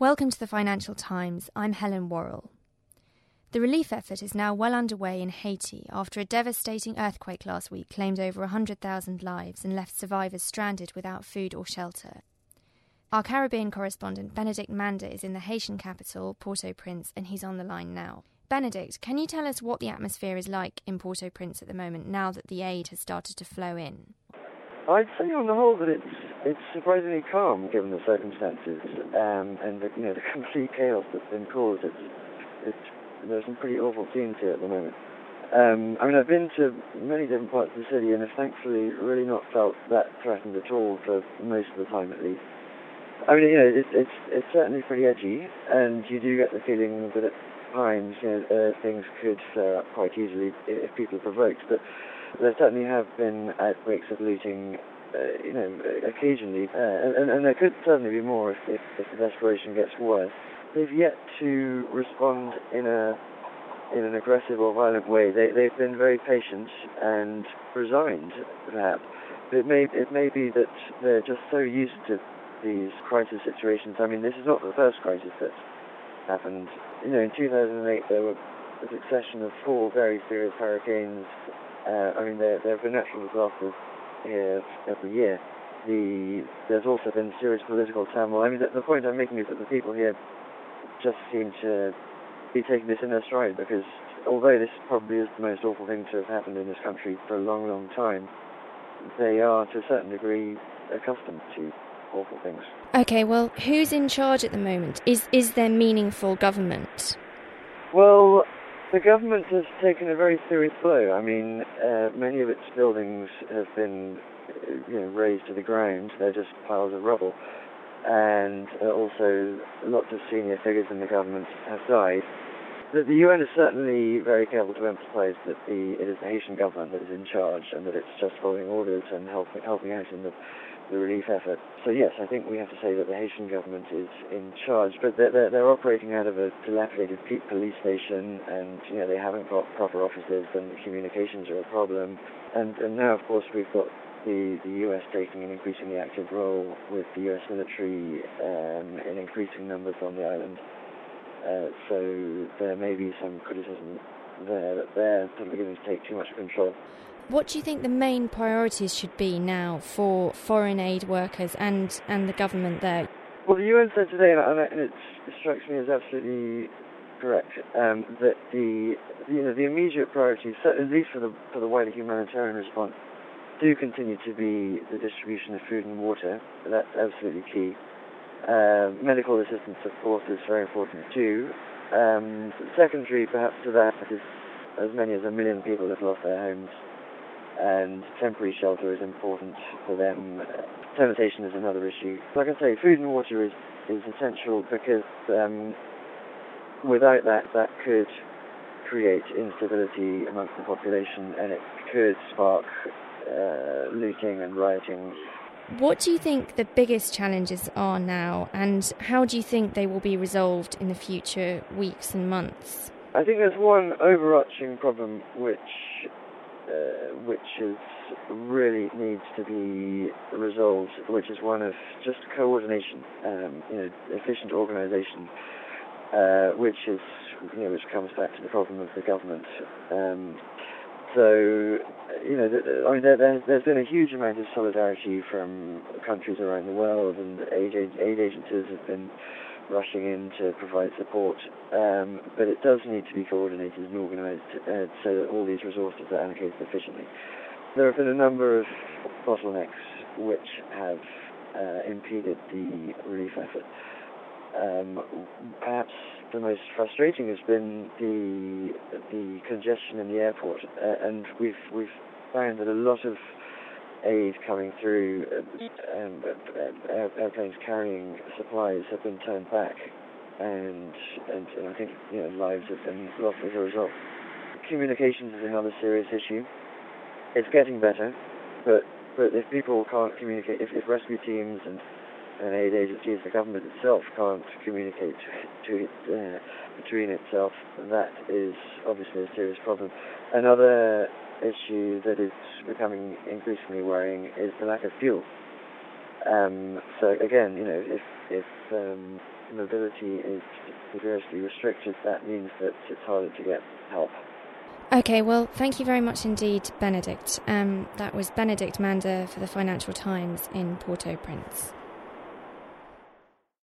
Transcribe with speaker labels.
Speaker 1: Welcome to the Financial Times. I'm Helen Worrell. The relief effort is now well underway in Haiti after a devastating earthquake last week claimed over 100,000 lives and left survivors stranded without food or shelter. Our Caribbean correspondent Benedict Mander is in the Haitian capital, Port au Prince, and he's on the line now. Benedict, can you tell us what the atmosphere is like in Port au Prince at the moment now that the aid has started to flow in?
Speaker 2: I'd say on the whole that it's it's surprisingly calm given the circumstances um, and the, you know the complete chaos that's been caused. It's it's there's some pretty awful scenes here at the moment. Um, I mean, I've been to many different parts of the city and have thankfully really not felt that threatened at all for most of the time, at least. I mean, you know, it's it's it's certainly pretty edgy, and you do get the feeling that at times, you know, uh, things could flare up quite easily if people are provoked. But there certainly have been outbreaks of looting, uh, you know, occasionally, uh, and, and there could certainly be more if, if, if the desperation gets worse. They've yet to respond in a in an aggressive or violent way. They they've been very patient and resigned, perhaps. It may it may be that they're just so used to these crisis situations. I mean, this is not the first crisis that's happened. You know, in 2008 there were a succession of four very serious hurricanes uh, I mean, have been natural disasters here every year. The, there's also been serious political turmoil. I mean, the, the point I'm making is that the people here just seem to be taking this in their stride because although this probably is the most awful thing to have happened in this country for a long, long time, they are to a certain degree accustomed to awful things.
Speaker 1: Okay, well, who's in charge at the moment? Is is there meaningful government?
Speaker 2: Well, the government has taken a very serious blow. I mean, uh, many of its buildings have been, you know, razed to the ground. They're just piles of rubble, and uh, also lots of senior figures in the government have died. The, the UN is certainly very careful to emphasise that the, it is the Haitian government that is in charge and that it's just following orders and helping helping out in the the relief effort. So yes, I think we have to say that the Haitian government is in charge, but they're, they're, they're operating out of a dilapidated police station, and you know they haven't got proper officers, and communications are a problem. And, and now, of course, we've got the, the US taking an increasingly active role with the US military um, in increasing numbers on the island. Uh, so there may be some criticism there that they're sort of beginning to take too much control.
Speaker 1: What do you think the main priorities should be now for foreign aid workers and, and the government there?
Speaker 2: Well, the UN said today, and it strikes me as absolutely correct, um, that the you know the immediate priorities, at least for the for the wider humanitarian response, do continue to be the distribution of food and water. That's absolutely key. Uh, medical assistance, of course, is very important too. Um, secondary, perhaps, to that is as many as a million people have lost their homes and temporary shelter is important for them. Sanitation is another issue. Like I say, food and water is, is essential because um, without that, that could create instability amongst the population and it could spark uh, looting and rioting.
Speaker 1: What do you think the biggest challenges are now, and how do you think they will be resolved in the future weeks and months?
Speaker 2: I think there's one overarching problem which uh, which is really needs to be resolved, which is one of just coordination, um, you know, efficient organisation, uh, which is you know which comes back to the problem of the government. Um, so, you know, I mean, there, has been a huge amount of solidarity from countries around the world, and aid, aid agencies have been rushing in to provide support, um, but it does need to be coordinated and organised uh, so that all these resources are allocated efficiently. There have been a number of bottlenecks which have uh, impeded the relief effort. Um, perhaps the most frustrating has been the the congestion in the airport, uh, and we've we've found that a lot of aid coming through, um, airplanes carrying supplies have been turned back, and, and, and I think you know lives have been lost as a result. Communications is another serious issue. It's getting better, but but if people can't communicate, if, if rescue teams and and aid agencies, the government itself can't communicate to, to uh, between itself, that is obviously a serious problem. Another issue that is becoming increasingly worrying is the lack of fuel. Um, so again, you know, if if um, mobility is severely restricted, that means that it's harder to get help.
Speaker 1: Okay, well, thank you very much indeed, Benedict. Um, that was Benedict Mander for the Financial Times in Port au Prince.